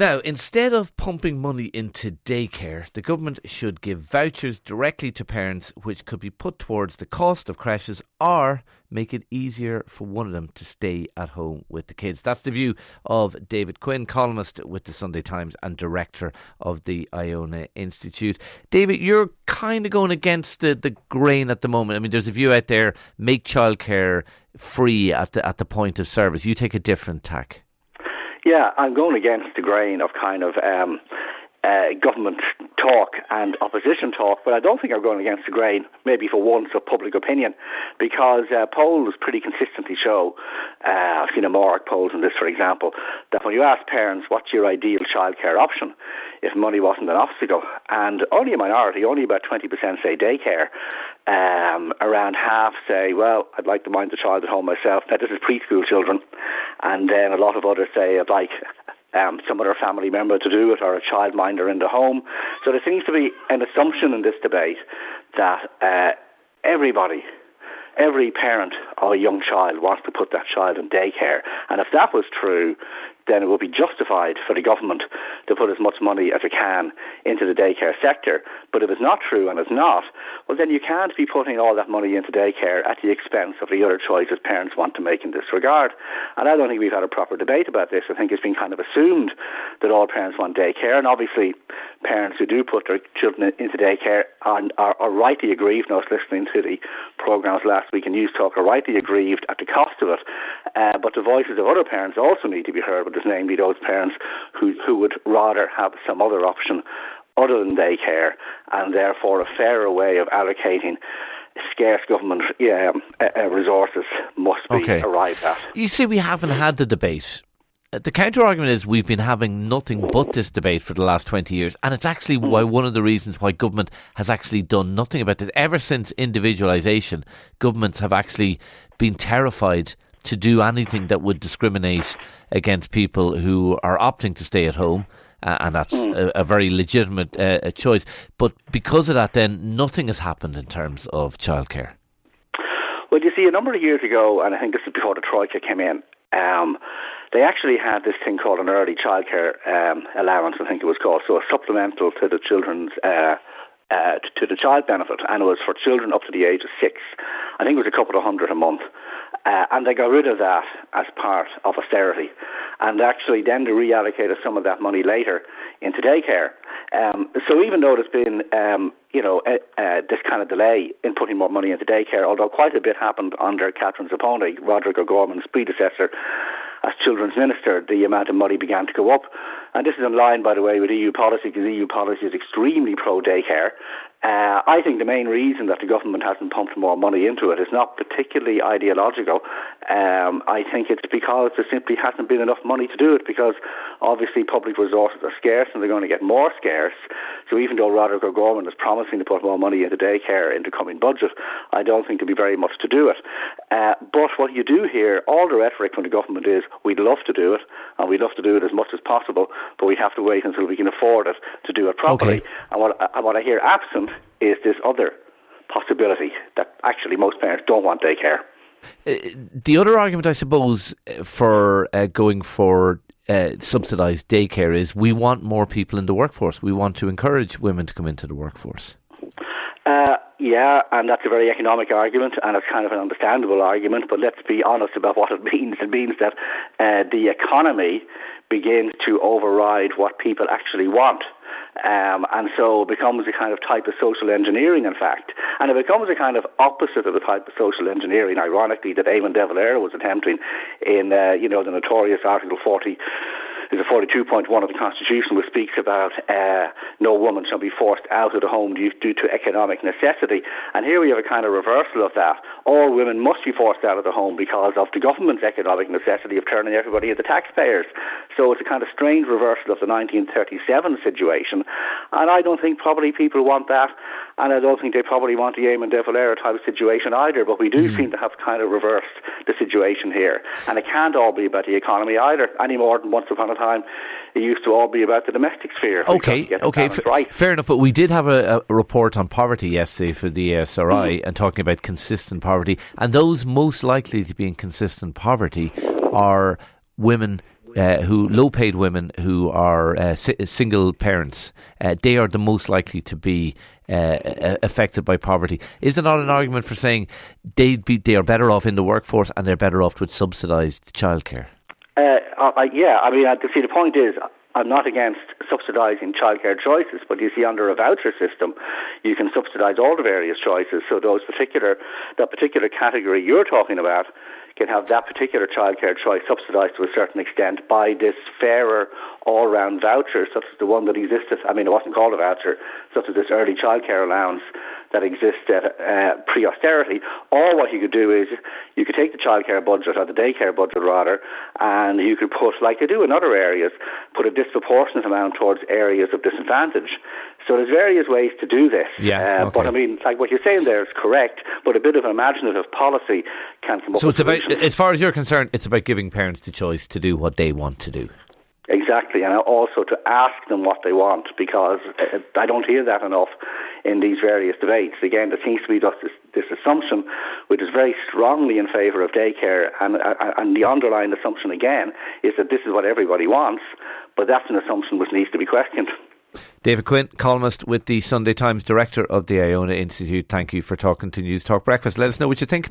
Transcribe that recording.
Now, instead of pumping money into daycare, the government should give vouchers directly to parents, which could be put towards the cost of creches or make it easier for one of them to stay at home with the kids. That's the view of David Quinn, columnist with the Sunday Times and director of the Iona Institute. David, you're kind of going against the, the grain at the moment. I mean, there's a view out there make childcare free at the at the point of service. You take a different tack. Yeah, I'm going against the grain of kind of um, uh, government talk and opposition talk, but I don't think I'm going against the grain, maybe for once, of public opinion, because uh, polls pretty consistently show, uh, I've seen Amárach polls in this, for example, that when you ask parents what's your ideal childcare option, if money wasn't an obstacle, and only a minority, only about 20% say daycare, um, around half say, well, I'd like to mind the child at home myself. Now, this is preschool children, and then a lot of others say, I'd like um, some other family member to do it or a childminder in the home. So there seems to be an assumption in this debate that uh, everybody, every parent a young child wants to put that child in daycare. And if that was true, then it would be justified for the government to put as much money as it can into the daycare sector. But if it's not true, and it's not, well, then you can't be putting all that money into daycare at the expense of the other choices parents want to make in this regard. And I don't think we've had a proper debate about this. I think it's been kind of assumed that all parents want daycare, and obviously, parents who do put their children into daycare are, are, are rightly aggrieved. And I was listening to the programmes last week in Newstalk are rightly aggrieved at the cost of it. Uh, but the voices of other parents also need to be heard is namely those parents who, who would rather have some other option other than daycare and therefore a fairer way of allocating scarce government um, uh, resources must be okay. arrived at. You see, we haven't had the debate. Uh, the counter argument is we've been having nothing but this debate for the last 20 years, and it's actually why one of the reasons why government has actually done nothing about this. Ever since individualisation, governments have actually been terrified to do anything that would discriminate against people who are opting to stay at home. Uh, and that's mm. a, a, very legitimate uh, choice. But because of that, then nothing has happened in terms of childcare. Well, you see, a number of years ago, and I think this is before the Troika came in, um, they actually had this thing called an early childcare um, allowance, I think it was called, so a supplemental to the children's. Uh, uh, to the child benefit, and it was for children up to the age of six. I think it was a couple of hundred a month. Uh, and they got rid of that as part of austerity. And actually, then they reallocated some of that money later into daycare. Um, so even though there's been, um, you know, this kind of delay in putting more money into daycare, although quite a bit happened under Catherine Zappone, Roderick O'Gorman's predecessor, as children's minister, the amount of money began to go up. And this is in line, by the way, with EU policy, because EU policy is extremely pro daycare. Uh, I think the main reason that the government hasn't pumped more money into it is not particularly ideological. Um, I think it's because there simply hasn't been enough money to do it, because obviously public resources are scarce and they're going to get more scarce. So even though Roderick O'Gorman is promising to put more money into daycare in the coming budget, I don't think there'll be very much to do it. Uh, but what you do hear, all the rhetoric from the government is, we'd love to do it, and we'd love to do it as much as possible, but we have to wait until we can afford it to do it properly. Okay. And, what, and what I hear absent is this other possibility that actually most parents don't want daycare. Uh, the other argument, I suppose, for uh, going for uh, subsidised daycare is we want more people in the workforce. We want to encourage women to come into the workforce. Uh, yeah, and that's a very economic argument, and it's kind of an understandable argument. But let's be honest about what it means. It means that uh, the economy begins to override what people actually want. Um, and so it becomes a kind of type of social engineering, in fact. And it becomes a kind of opposite of the type of social engineering, ironically, that Eamon De Valera was attempting in, uh, you know, the notorious Article 40 is a 42.1 of the Constitution, which speaks about uh, no woman shall be forced out of the home due, due, to economic necessity. And here we have a kind of reversal of that. All women must be forced out of the home because of the government's economic necessity of turning everybody into taxpayers. So it's a kind of strange reversal of the 1937 situation. And I don't think probably people want that. And I don't think they probably want the Eamon De Valera type of situation either. But we do mm. seem to have kind of reversed the situation here. And it can't all be about the economy either, any more than once upon a time it used to all be about the domestic sphere. Okay, okay, f- right. fair enough. But we did have a, a, report on poverty yesterday for the ESRI mm-hmm. and talking about consistent poverty. And those most likely to be in consistent poverty are women uh, who low paid women who are uh, si- single parents, uh, they are the most likely to be uh, affected by poverty. Is there not an argument for saying they'd be they are better off in the workforce and they're better off with subsidised childcare? Uh, yeah, I mean, I, see, the point is, I'm not against subsidising childcare choices, but you see, under a voucher system, you can subsidise all the various choices. So those particular, that particular category you're talking about, can have that particular childcare choice subsidised to a certain extent by this fairer all-round voucher, such as the one that existed. I mean, it wasn't called a voucher, such as this early childcare allowance that existed uh, pre-austerity. Or what you could do is you could take the childcare budget or the daycare budget rather, and you could put, like they do in other areas, put a disproportionate amount towards areas of disadvantage. So there's various ways to do this. Yeah, uh, okay. But I mean, like what you're saying there is correct, but a bit of imaginative policy can come up. So it's about, as far as you're concerned, it's about giving parents the choice to do what they want to do. Exactly, and also to ask them what they want because uh, I don't hear that enough in these various debates. Again, there seems to be this, this assumption which is very strongly in favour of daycare, and, uh, and the underlying assumption again is that this is what everybody wants, but that's an assumption which needs to be questioned. David Quinn, columnist with the Sunday Times, director of the Iona Institute. Thank you for talking to Newstalk Breakfast. Let us know what you think.